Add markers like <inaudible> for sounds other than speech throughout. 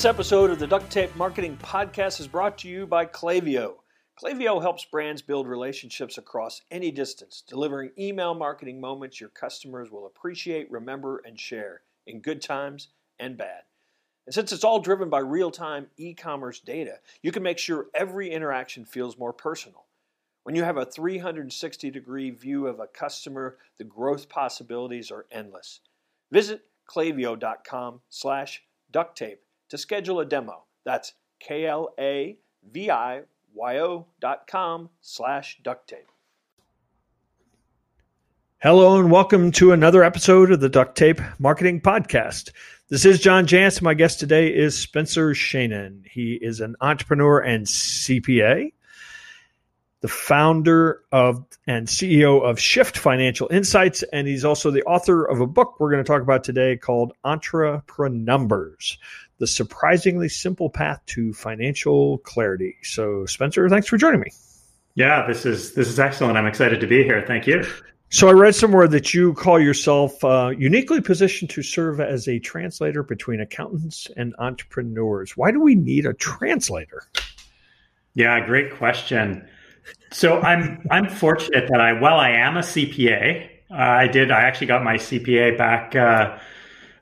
This episode of the Duct Tape Marketing Podcast is brought to you by Klaviyo. Klaviyo helps brands build relationships across any distance, delivering email marketing moments your customers will appreciate, remember, and share in good times and bad. And since it's all driven by real time e commerce data, you can make sure every interaction feels more personal. When you have a 360 degree view of a customer, the growth possibilities are endless. Visit klaviyo.com slash duct tape to schedule a demo. That's K-L-A-V-I-Y-O dot com slash duct tape. Hello and welcome to another episode of the Duct Tape Marketing Podcast. This is John Jantsch. My guest today is Spencer Sheinin. He is an entrepreneur and CPA, the founder of and CEO of Shift Financial Insights, and he's also the author of a book we're going to talk about today called Entreprenumbers the surprisingly simple path to financial clarity. So, Spencer, thanks for joining me. Yeah, this is this is excellent. I'm excited to be here. Thank you. So, I read somewhere that you call yourself uh, uniquely positioned to serve as a translator between accountants and entrepreneurs. Why do we need a translator? Yeah, great question. So, I'm I'm fortunate that I, while I am a CPA, uh, I did I actually got my CPA back. Uh,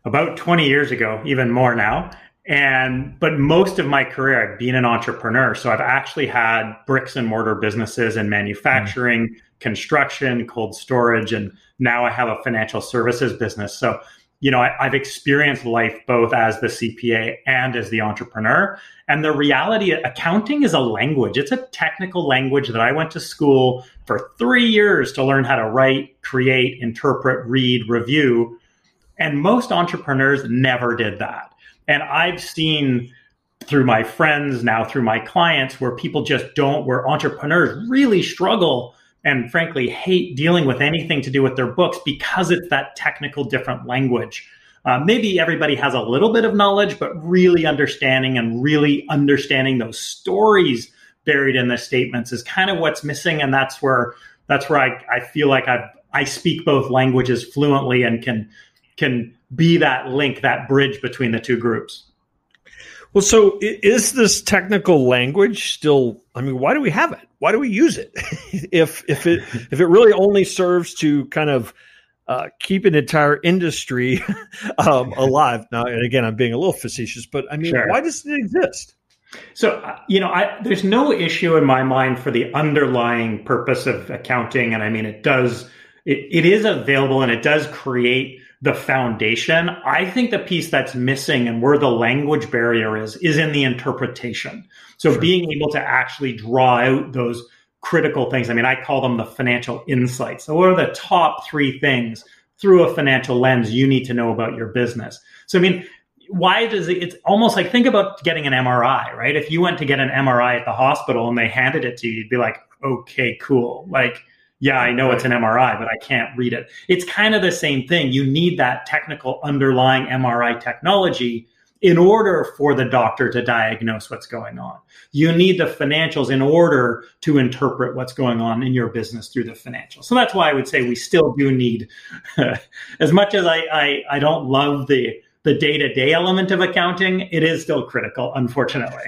about 20 years ago, even more now. And, but most of my career, I've been an entrepreneur. So I've actually had bricks and mortar businesses in manufacturing, mm. construction, cold storage, and now I have a financial services business. So, you know, I, I've experienced life both as the CPA and as the entrepreneur. And the reality, accounting is a language. It's a technical language that I went to school for three years to learn how to write, create, interpret, read, review. And most entrepreneurs never did that. And I've seen through my friends, now through my clients, where people just don't, where entrepreneurs really struggle and frankly hate dealing with anything to do with their books because it's that technical different language. Uh, maybe everybody has a little bit of knowledge, but really understanding and really understanding those stories buried in the statements is kind of what's missing. And that's where that's where I, I feel like I I speak both languages fluently and can can be that link, that bridge between the two groups. Well, so is this technical language still? I mean, why do we have it? Why do we use it? <laughs> if if it <laughs> if it really only serves to kind of uh, keep an entire industry <laughs> um, alive. Now, and again, I'm being a little facetious, but I mean, sure. why does it exist? So, uh, you know, I, there's no issue in my mind for the underlying purpose of accounting, and I mean, it does. It, it is available, and it does create the foundation. I think the piece that's missing and where the language barrier is, is in the interpretation. So sure. being able to actually draw out those critical things. I mean, I call them the financial insights. So what are the top three things through a financial lens you need to know about your business? So, I mean, why does it, it's almost like think about getting an MRI, right? If you went to get an MRI at the hospital and they handed it to you, you'd be like, okay, cool. Like, yeah, I know it's an MRI, but I can't read it. It's kind of the same thing. You need that technical underlying MRI technology in order for the doctor to diagnose what's going on. You need the financials in order to interpret what's going on in your business through the financials. So that's why I would say we still do need, <laughs> as much as I, I, I don't love the, the day-to-day element of accounting, it is still critical, unfortunately.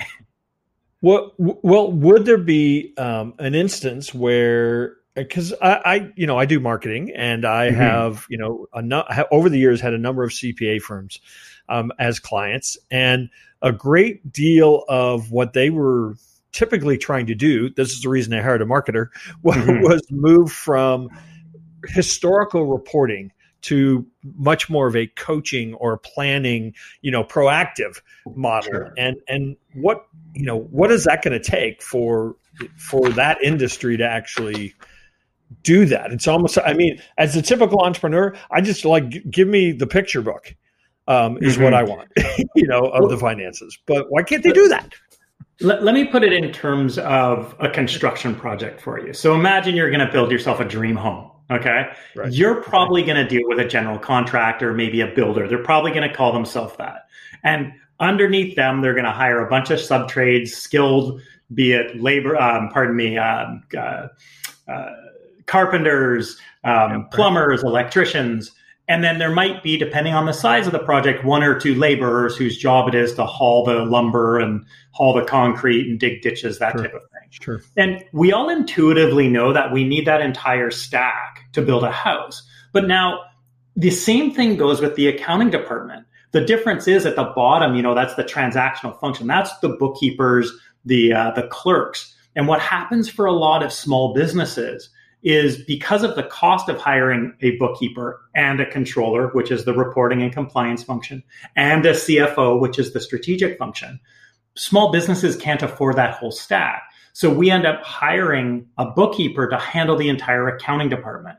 Well, well, would there be um, an instance where because I, I, you know, I do marketing, and I mm-hmm. have, you know, no, over the years had a number of CPA firms um, as clients, and a great deal of what they were typically trying to do. This is the reason I hired a marketer <laughs> mm-hmm. was move from historical reporting to much more of a coaching or planning, you know, proactive model. Sure. And and what you know, what is that going to take for for that industry to actually do that. It's almost, I mean, as a typical entrepreneur, I just like give me the picture book um, is mm-hmm. what I want, <laughs> you know, of the finances. But why can't they do that? Let, let me put it in terms of a construction project for you. So imagine you're going to build yourself a dream home. Okay. Right. You're probably going to deal with a general contractor, maybe a builder. They're probably going to call themselves that. And underneath them, they're going to hire a bunch of sub trades, skilled, be it labor, um, pardon me, um, uh, uh, carpenters, um, plumbers, electricians, And then there might be, depending on the size of the project, one or two laborers whose job it is to haul the lumber and haul the concrete and dig ditches, that Sure. type of thing. Sure. And we all intuitively know that we need that entire stack to build a house. But now the same thing goes with the accounting department. The difference is at the bottom, you know, that's the transactional function. That's the bookkeepers, the uh, the clerks. And what happens for a lot of small businesses is because of the cost of hiring a bookkeeper and a controller, which is the reporting and compliance function, and a CFO, which is the strategic function. Small businesses can't afford that whole stack. So we end up hiring a bookkeeper to handle the entire accounting department.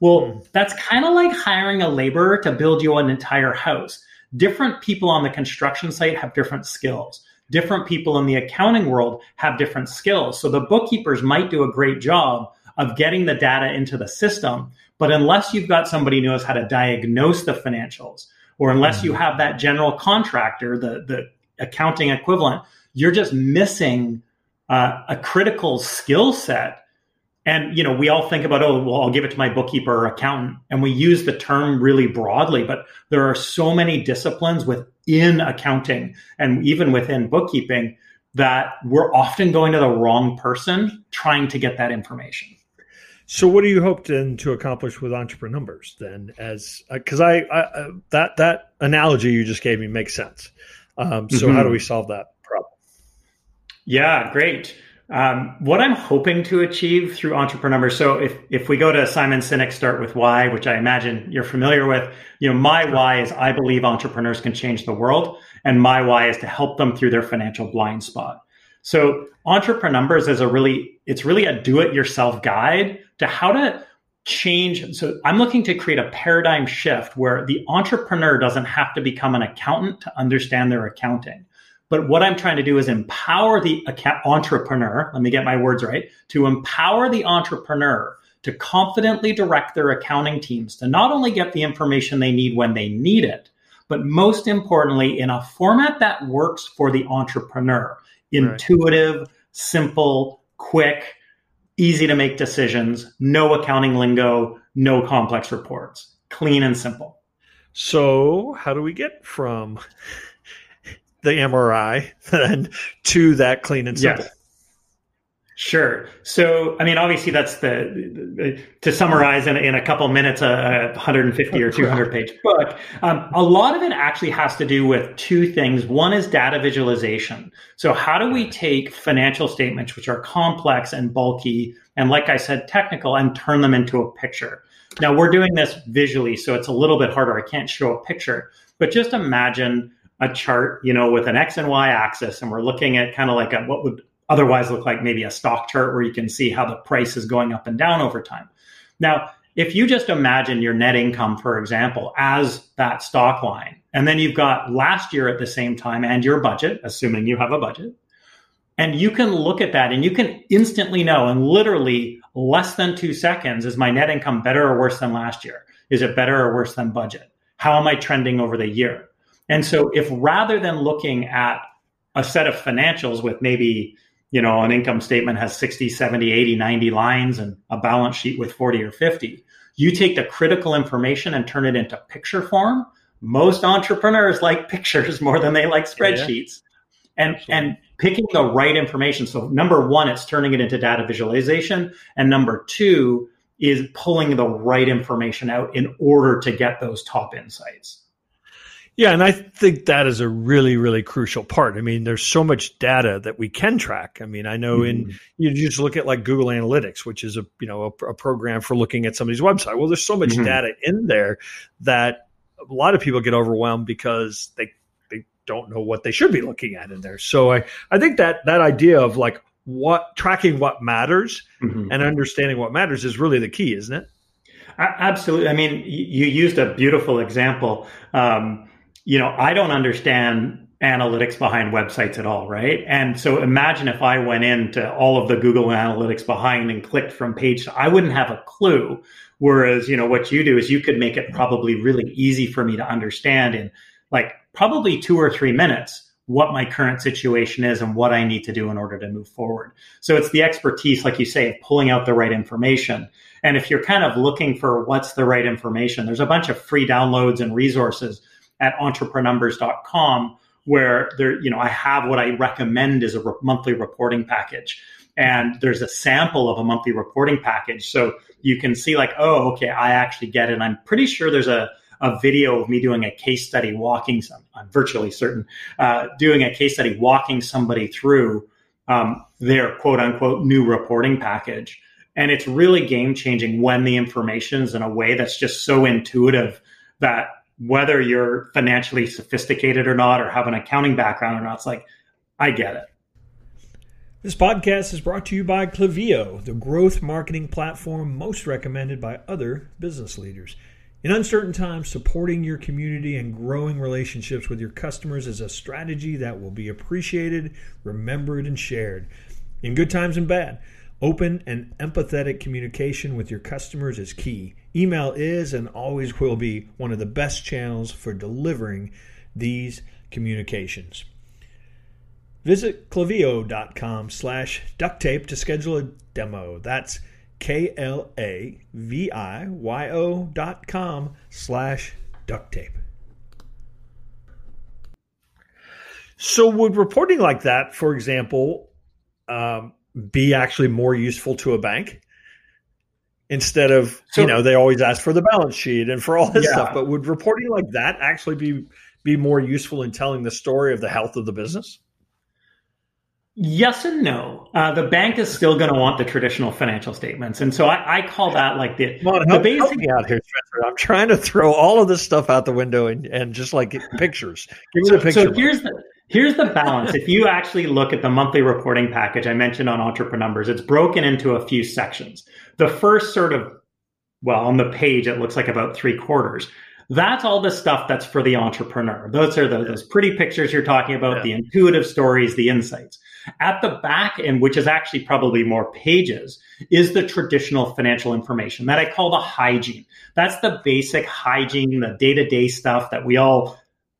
Well, Hmm. that's kind of like hiring a laborer to build you an entire house. Different people on the construction site have different skills. Different people in the accounting world have different skills. So the bookkeepers might do a great job of getting the data into the system, but unless you've got somebody who knows how to diagnose the financials, or unless you have that general contractor, the, the accounting equivalent, you're just missing uh, a critical skill set and you know, we all think about, oh, well, I'll give it to my bookkeeper or accountant, and we use the term really broadly. But there are so many disciplines within accounting and even within bookkeeping that we're often going to the wrong person trying to get that information. So, what do you hope then to accomplish with entrepreneurs then? As because I, I uh, that that analogy you just gave me makes sense. Um, so, Mhm. how do we solve that problem? Yeah, great. Um, what I'm hoping to achieve through Entreprenumbers. So if if we go to Simon Sinek, start with why, which I imagine you're familiar with. You know, my why is I believe entrepreneurs can change the world, and my why is to help them through their financial blind spot. So Entreprenumbers is a really it's really a do-it-yourself guide to how to change. So I'm looking to create a paradigm shift where the entrepreneur doesn't have to become an accountant to understand their accounting. But what I'm trying to do is empower the account- entrepreneur, let me get my words right, to empower the entrepreneur to confidently direct their accounting teams to not only get the information they need when they need it, but most importantly, in a format that works for the entrepreneur. Intuitive, simple, quick, easy to make decisions, no accounting lingo, no complex reports, clean and simple. So, how do we get from <laughs> the MRI and <laughs> to that clean and simple? Yes. Sure. So, I mean, obviously, that's the, the to summarize in, in a couple minutes a, a 150 or 200 page book. Um, a lot of it actually has to do with two things. One is data visualization. So, how do we take financial statements, which are complex and bulky, and like I said, technical, and turn them into a picture? Now, we're doing this visually, so it's a little bit harder. I can't show a picture, but just imagine a chart, you know, with an X and Y axis, and we're looking at kind of like a, what would otherwise look like maybe a stock chart where you can see how the price is going up and down over time. Now, if you just imagine your net income, for example, as that stock line, and then you've got last year at the same time and your budget, assuming you have a budget, and you can look at that and you can instantly know in literally less than two seconds is my net income better or worse than last year? Is it better or worse than budget? How am I trending over the year? And so, if rather than looking at a set of financials with maybe you know, an income statement has 60, 70, 80, 90 lines and a balance sheet with 40 or 50. You take the critical information and turn it into picture form. Most entrepreneurs like pictures <laughs> more than they like spreadsheets. Yeah. And and picking the right information. So number 1 it's turning it into data visualization and number 2 is pulling the right information out in order to get those top insights. Yeah, and I think that is a really, really crucial part. I mean, there's so much data that we can track. I mean, I know mm-hmm. in you just look at like Google Analytics, which is a you know a, a program for looking at somebody's website. Well, there's so much mm-hmm. data in there that a lot of people get overwhelmed because they they don't know what they should be looking at in there. So I I think that that idea of like what tracking what matters mm-hmm. and understanding what matters is really the key, isn't it? Absolutely. I mean, you used a beautiful example. Um, you know, I don't understand analytics behind websites at all, right? And so imagine if I went into all of the Google Analytics behind and clicked from page, to I wouldn't have a clue. Whereas, you know, what you do is you could make it probably really easy for me to understand in like probably two or three minutes what my current situation is and what I need to do in order to move forward. So it's the expertise, like you say, of pulling out the right information. And if you're kind of looking for what's the right information, there's a bunch of free downloads and resources at entreprenumbers.com where there, you know, I have what I recommend is a re- monthly reporting package. And there's a sample of a monthly reporting package. So you can see like, oh, okay, I actually get it. I'm pretty sure there's a, a video of me doing a case study walking some, I'm virtually certain, uh, doing a case study walking somebody through um, their quote unquote new reporting package. And it's really game changing when the information is in a way that's just so intuitive that whether you're financially sophisticated or not, or have an accounting background or not, it's like, I get it. This podcast is brought to you by Klaviyo, the growth marketing platform most recommended by other business leaders. In uncertain times, supporting your community and growing relationships with your customers is a strategy that will be appreciated, remembered, and shared. In good times and bad, open and empathetic communication with your customers is key. Email is and always will be one of the best channels for delivering these communications. Visit klaviyo.com slash duct tape to schedule a demo. That's K L A V I Y O dot com slash duct tape. So, would reporting like that, for example, um, be actually more useful to a bank? Instead of, so, you know, they always ask for the balance sheet and for all this yeah. stuff, but would reporting like that actually be be more useful in telling the story of the health of the business? Yes and no. Uh, the bank is still going to want the traditional financial statements, and so I, I call that like the, on, the help, basic. Help me out here, Spencer. I'm trying to throw all of this stuff out the window and, and just like pictures. Give me so, the picture. So here's the here's the balance. if you actually look at the monthly reporting package I mentioned on Entreprenumbers, it's broken into a few sections. The first sort of well on the page it looks like about three quarters that's all the stuff that's for the entrepreneur. Those are the, those pretty pictures you're talking about, yeah. the intuitive stories, the insights. At the back end, which is actually probably more pages, is the traditional financial information that I call the hygiene. That's the basic hygiene, the day to day stuff that we all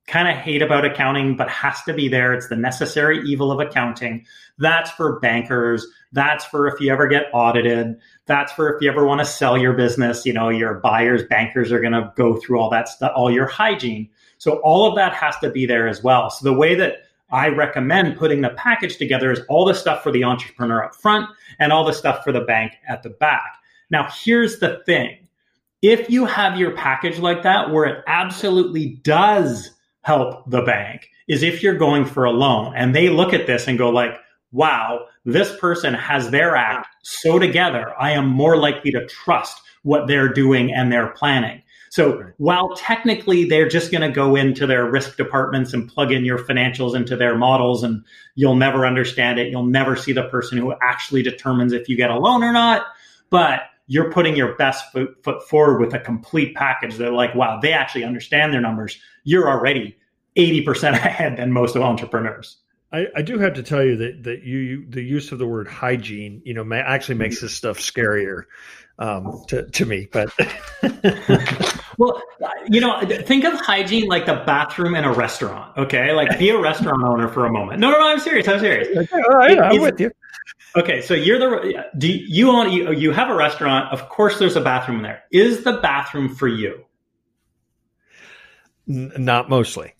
kind of hate about accounting, but has to be there. It's the necessary evil of accounting. That's for bankers. That's for if you ever get audited. That's for if you ever want to sell your business. You know, your buyers, bankers are going to go through all that stuff, all your hygiene. So all of that has to be there as well. So the way that I recommend putting the package together is all the stuff for the entrepreneur up front and all the stuff for the bank at the back. Now, here's the thing. If you have your package like that, where it absolutely does help the bank, is if you're going for a loan and they look at this and go like, wow, this person has their act so together. I am more likely to trust what they're doing and their planning. So while technically they're just going to go into their risk departments and plug in your financials into their models and you'll never understand it. You'll never see the person who actually determines if you get a loan or not. But you're putting your best foot, foot forward with a complete package. They're like, wow, they actually understand their numbers. You're already 80% ahead than most of entrepreneurs. I, I, do have to tell you that that you, you, the use of the word hygiene, you know, may, actually makes this stuff scarier um, to to me. But <laughs> well, you know, think of hygiene like the bathroom in a restaurant. Okay, like be a restaurant owner for a moment. No, no, no, I'm serious. I'm serious. Okay, all right, I'm with you. Okay, so you're the do you own you, you have a restaurant? Of course, there's a bathroom there. Is the bathroom for you? N- not mostly.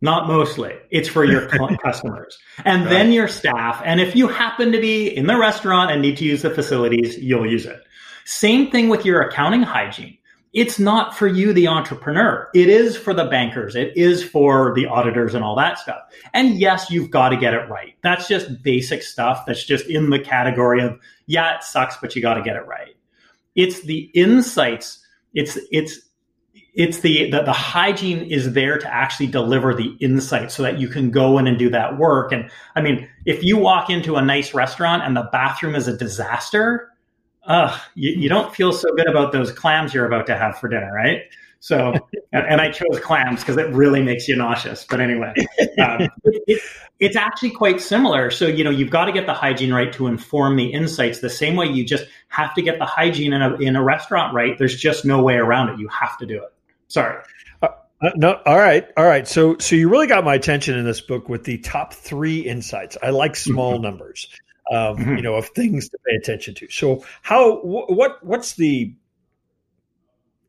Not mostly. It's for your <laughs> customers and right. then your staff. And if you happen to be in the restaurant and need to use the facilities, you'll use it. Same thing with your accounting hygiene. It's not for you, the entrepreneur. It is for the bankers. It is for the auditors and all that stuff. And yes, you've got to get it right. That's just basic stuff that's just in the category of, yeah, it sucks, but you got to get it right. It's the insights. It's, it's it's the, the, the hygiene is there to actually deliver the insight so that you can go in and do that work. And I mean, if you walk into a nice restaurant and the bathroom is a disaster, ugh, you, you don't feel so good about those clams you're about to have for dinner, right? So, <laughs> and, and I chose clams because it really makes you nauseous. But anyway, um, it, it's actually quite similar. So, you know, you've got to get the hygiene right to inform the insights. The same way you just have to get the hygiene in a in a restaurant right. There's just no way around it. You have to do it. Sorry. Uh, uh, no, all right, all right. So, so you really got my attention in this book with the top three insights. I like small mm-hmm. numbers. um, mm-hmm. you know, of things to pay attention to. So, how what what's the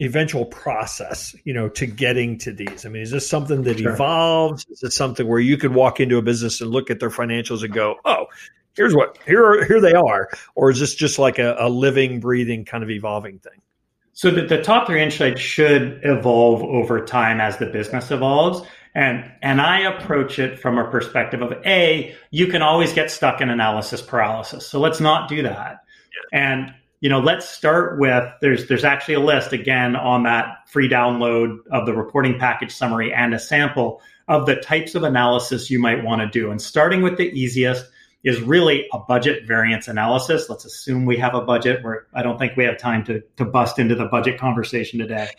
eventual process, you know, to getting to these? I mean, is this something that sure. evolves? Is it something where you could walk into a business and look at their financials and go, "Oh, here's what here are, here they are," or is this just like a, a living, breathing kind of evolving thing? So the, the top three insights should evolve over time as the business evolves. And, and I approach it from a perspective of A, you can always get stuck in analysis paralysis. So let's not do that. Yeah. And, you know, let's start with there's, there's actually a list again on that free download of the reporting package summary and a sample of the types of analysis you might want to do. And starting with the easiest, is really a budget variance analysis. Let's assume we have a budget where I don't think we have time to, to bust into the budget conversation today.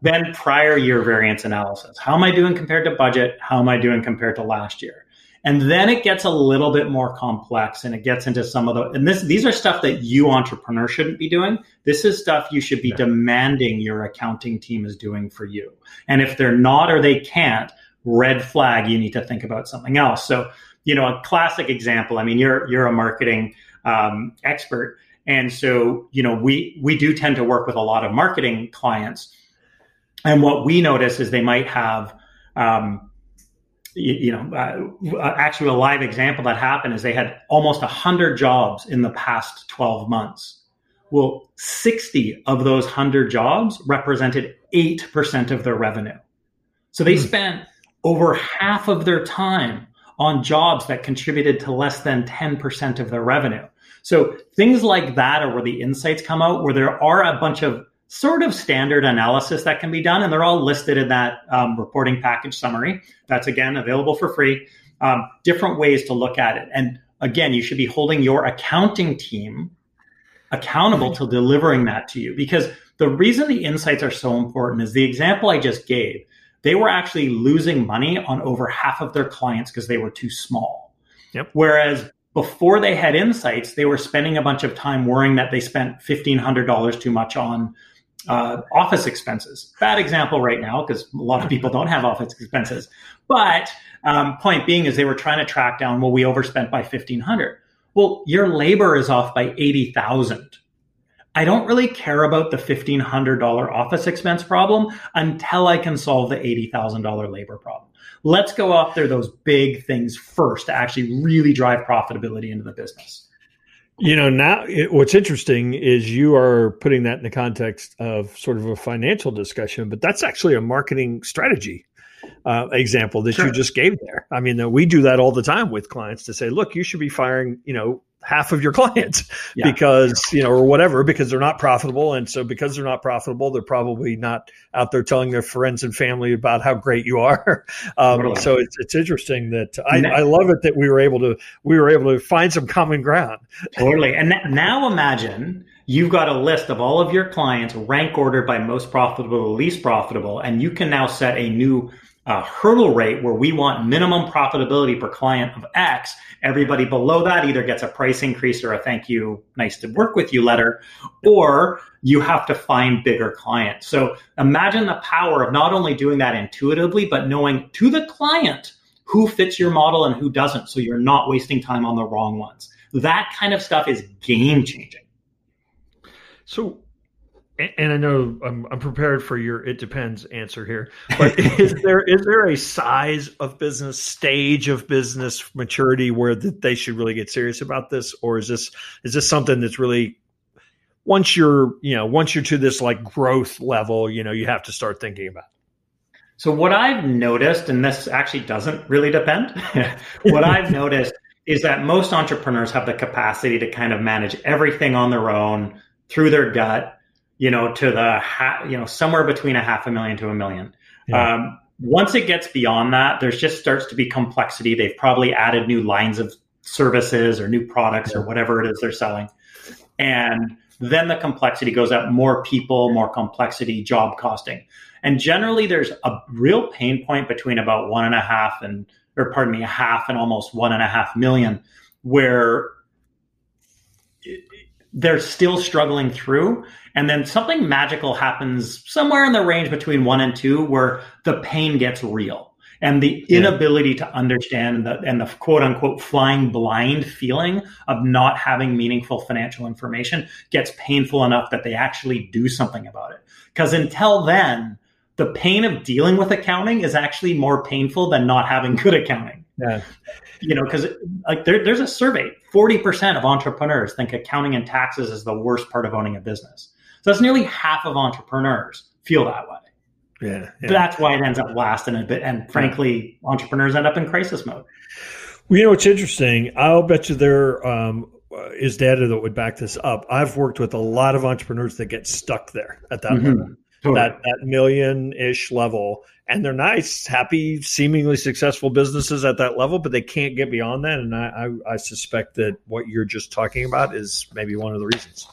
Then prior year variance analysis. How am I doing compared to budget? How am I doing compared to last year? And then it gets a little bit more complex and it gets into some of the, and this, these are stuff that you entrepreneur shouldn't be doing. This is stuff you should be yeah. demanding your accounting team is doing for you. And if they're not or they can't, red flag, you need to think about something else. So you know, a classic example. I mean, you're you're a marketing um, expert, and so you know we we do tend to work with a lot of marketing clients, and what we notice is they might have. Um, you, you, know, uh, actually, a live example that happened is they had almost 100 jobs in the past 12 months. Well, 60 of those 100 jobs represented 8% of their revenue. So they mm. spent over half of their time on jobs that contributed to less than 10% of their revenue. So things like that are where the insights come out, where there are a bunch of sort of standard analysis that can be done, and they're all listed in that um, reporting package summary. That's again available for free. Um, different ways to look at it. And again, you should be holding your accounting team accountable to delivering that to you because the reason the insights are so important is the example I just gave they were actually losing money on over half of their clients because they were too small. Yep. Whereas before they had insights, they were spending a bunch of time worrying that they spent $1,500 too much on uh, office expenses. Bad example right now because a lot of people don't have office expenses. But um, point being is they were trying to track down, well, we overspent by 1500 Well, your labor is off by 80,000 I don't really care about the $1,500 office expense problem until I can solve the $80,000 labor problem. Let's go after those big things first to actually really drive profitability into the business. You know, now it, what's interesting is you are putting that in the context of sort of a financial discussion, but that's actually a marketing strategy uh, example that sure. you just gave there. I mean, we do that all the time with clients to say, look, you should be firing, you know, half of your <laughs> clients yeah. because you know or whatever because they're not profitable. And so because they're not profitable they're probably not out there telling their friends and family about how great you are. <laughs> Um, totally. so it's, it's interesting that I, I love it that we were able to we were able to find some common ground. Totally. And now imagine you've got a list of all of your clients rank ordered by most profitable to least profitable and you can now set a new uh, hurdle rate where we want minimum profitability per client of X. Everybody below that either gets a price increase or a thank you, nice to work with you letter, or you have to find bigger clients. So imagine the power of not only doing that intuitively, but knowing to the client who fits your model and who doesn't. So you're not wasting time on the wrong ones. That kind of stuff is game changing. So and I know I'm, I'm, prepared for your "it depends" answer here, but <laughs> is there is there a size of business, stage of business maturity where that they should really get serious about this, or is this is this something that's really once you're you know once you're to this like growth level, you know you have to start thinking about. So what I've noticed, and this actually doesn't really depend, <laughs> what I've noticed is that most entrepreneurs have the capacity to kind of manage everything on their own through their gut you know, to the ha- you know somewhere between a half a million to a million. Yeah. Um, once it gets beyond that, there's just starts to be complexity. They've probably added new lines of services or new products yeah. or whatever it is they're selling, and then the complexity goes up. More people, more complexity, job costing, and generally there's a real pain point between about one and a half and or pardon me, a half and almost one and a half million, where they're still struggling through. And then something magical happens somewhere in the range between one and two where the pain gets real. and the inability to understand the, and the quote unquote flying blind feeling of not having meaningful financial information gets painful enough that they actually do something about it. Because until then, the pain of dealing with accounting is actually more painful than not having good accounting. Yeah. You know, because like there, there's a survey, 40% of entrepreneurs think accounting and taxes is the worst part of owning a business. So that's nearly half of entrepreneurs feel that way. Yeah, yeah. That's why it ends up lasting a bit. And frankly, entrepreneurs end up in crisis mode. Well, you know, it's interesting. I'll bet you there um, is data that would back this up. I've worked with a lot of entrepreneurs that get stuck there at that mm-hmm. level, totally. that that million ish level, and they're nice, happy, seemingly successful businesses at that level, but they can't get beyond that. And I, I, I suspect that what you're just talking about is maybe one of the reasons.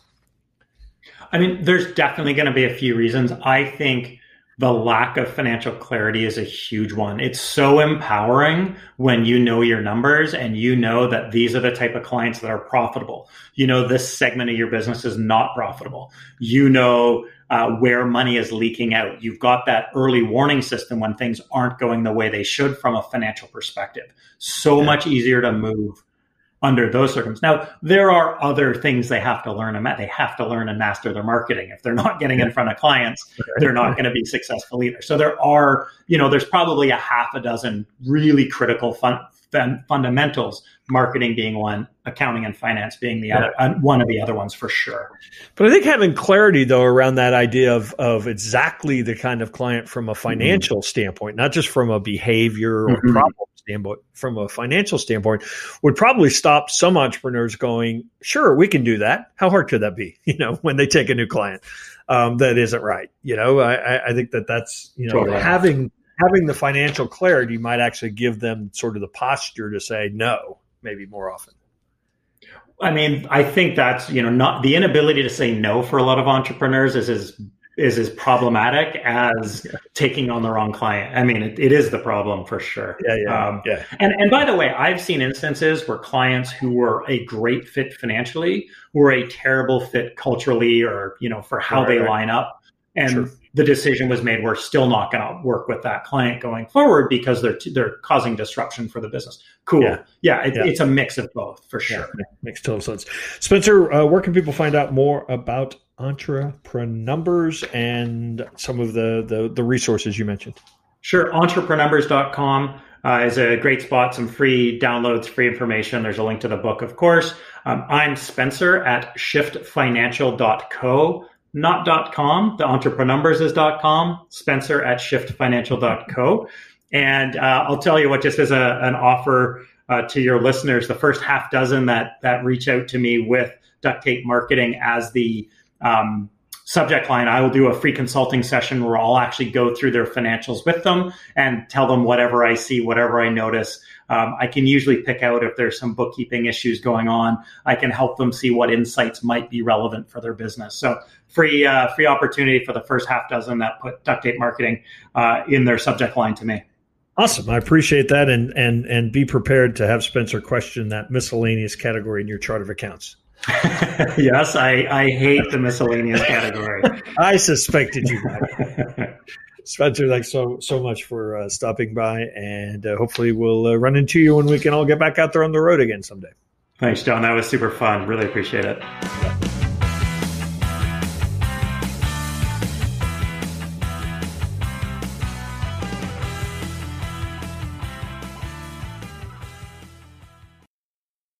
I mean, there's definitely going to be a few reasons. I think the lack of financial clarity is a huge one. It's so empowering when you know your numbers and you know that these are the type of clients that are profitable. You know, this segment of your business is not profitable. You know uh, where money is leaking out. You've got that early warning system when things aren't going the way they should from a financial perspective. So yeah. much easier to move under those circumstances. Now, there are other things they have to learn and they have to learn and master their marketing. If they're not getting in front of clients, they're not going to be successful either. So there are, you know, there's probably a half a dozen really critical fun, fun, fundamentals, marketing being one, accounting and finance being the other, uh, one of the other ones for sure. But I think having clarity though around that idea of of exactly the kind of client from a mm-hmm. financial mm-hmm. standpoint, not just from a behavior or mm-hmm. problem standpoint, from a financial standpoint, would probably stop some entrepreneurs going, "Sure, we can do that. How hard could that be?" <laughs> You know, when they take a new client um, that isn't right. You know, I, I think that that's you know totally. having having the financial clarity might actually give them sort of the posture to say no, maybe more often. I mean, I think that's you know not the inability to say no for a lot of entrepreneurs is as is as problematic as <laughs> yeah. taking on the wrong client. I mean, it, it is the problem for sure. Yeah, yeah, um, yeah. And and by the way, I've seen instances where clients who were a great fit financially were a terrible fit culturally, or you know, for how right, they right. line up. And sure. The decision was made: we're still not going to work with that client going forward because they're they're causing disruption for the business. Cool. Yeah, yeah, it, yeah. it's a mix of both for sure. makes total sense. Spencer, uh, where can people find out more about Entreprenumbers and some of the, the, the resources you mentioned? Sure. Entreprenumbers.com uh, is a great spot. Some free downloads, free information. There's a link to the book, of course. Um, I'm Spencer at shiftfinancial.co, not .com. The Entreprenumbers is .com. Spencer at shiftfinancial.co. And uh, I'll tell you what, just as a, an offer uh, to your listeners, the first half dozen that that reach out to me with duct tape marketing as the um, subject line, I will do a free consulting session where I'll actually go through their financials with them and tell them whatever I see, whatever I notice. Um, I can usually pick out if there's some bookkeeping issues going on. I can help them see what insights might be relevant for their business. So free uh, free opportunity for the first half dozen that put duct tape marketing uh, in their subject line to me. Awesome. I appreciate that and and and be prepared to have Spencer question that miscellaneous category in your chart of accounts. <laughs> yes, I, I hate the miscellaneous category. <laughs> I suspected you might. <laughs> Spencer, thanks so so much for uh, stopping by, and uh, hopefully we'll uh, run into you when we can all get back out there on the road again someday. Thanks, John. That was super fun. Really appreciate it. Yeah.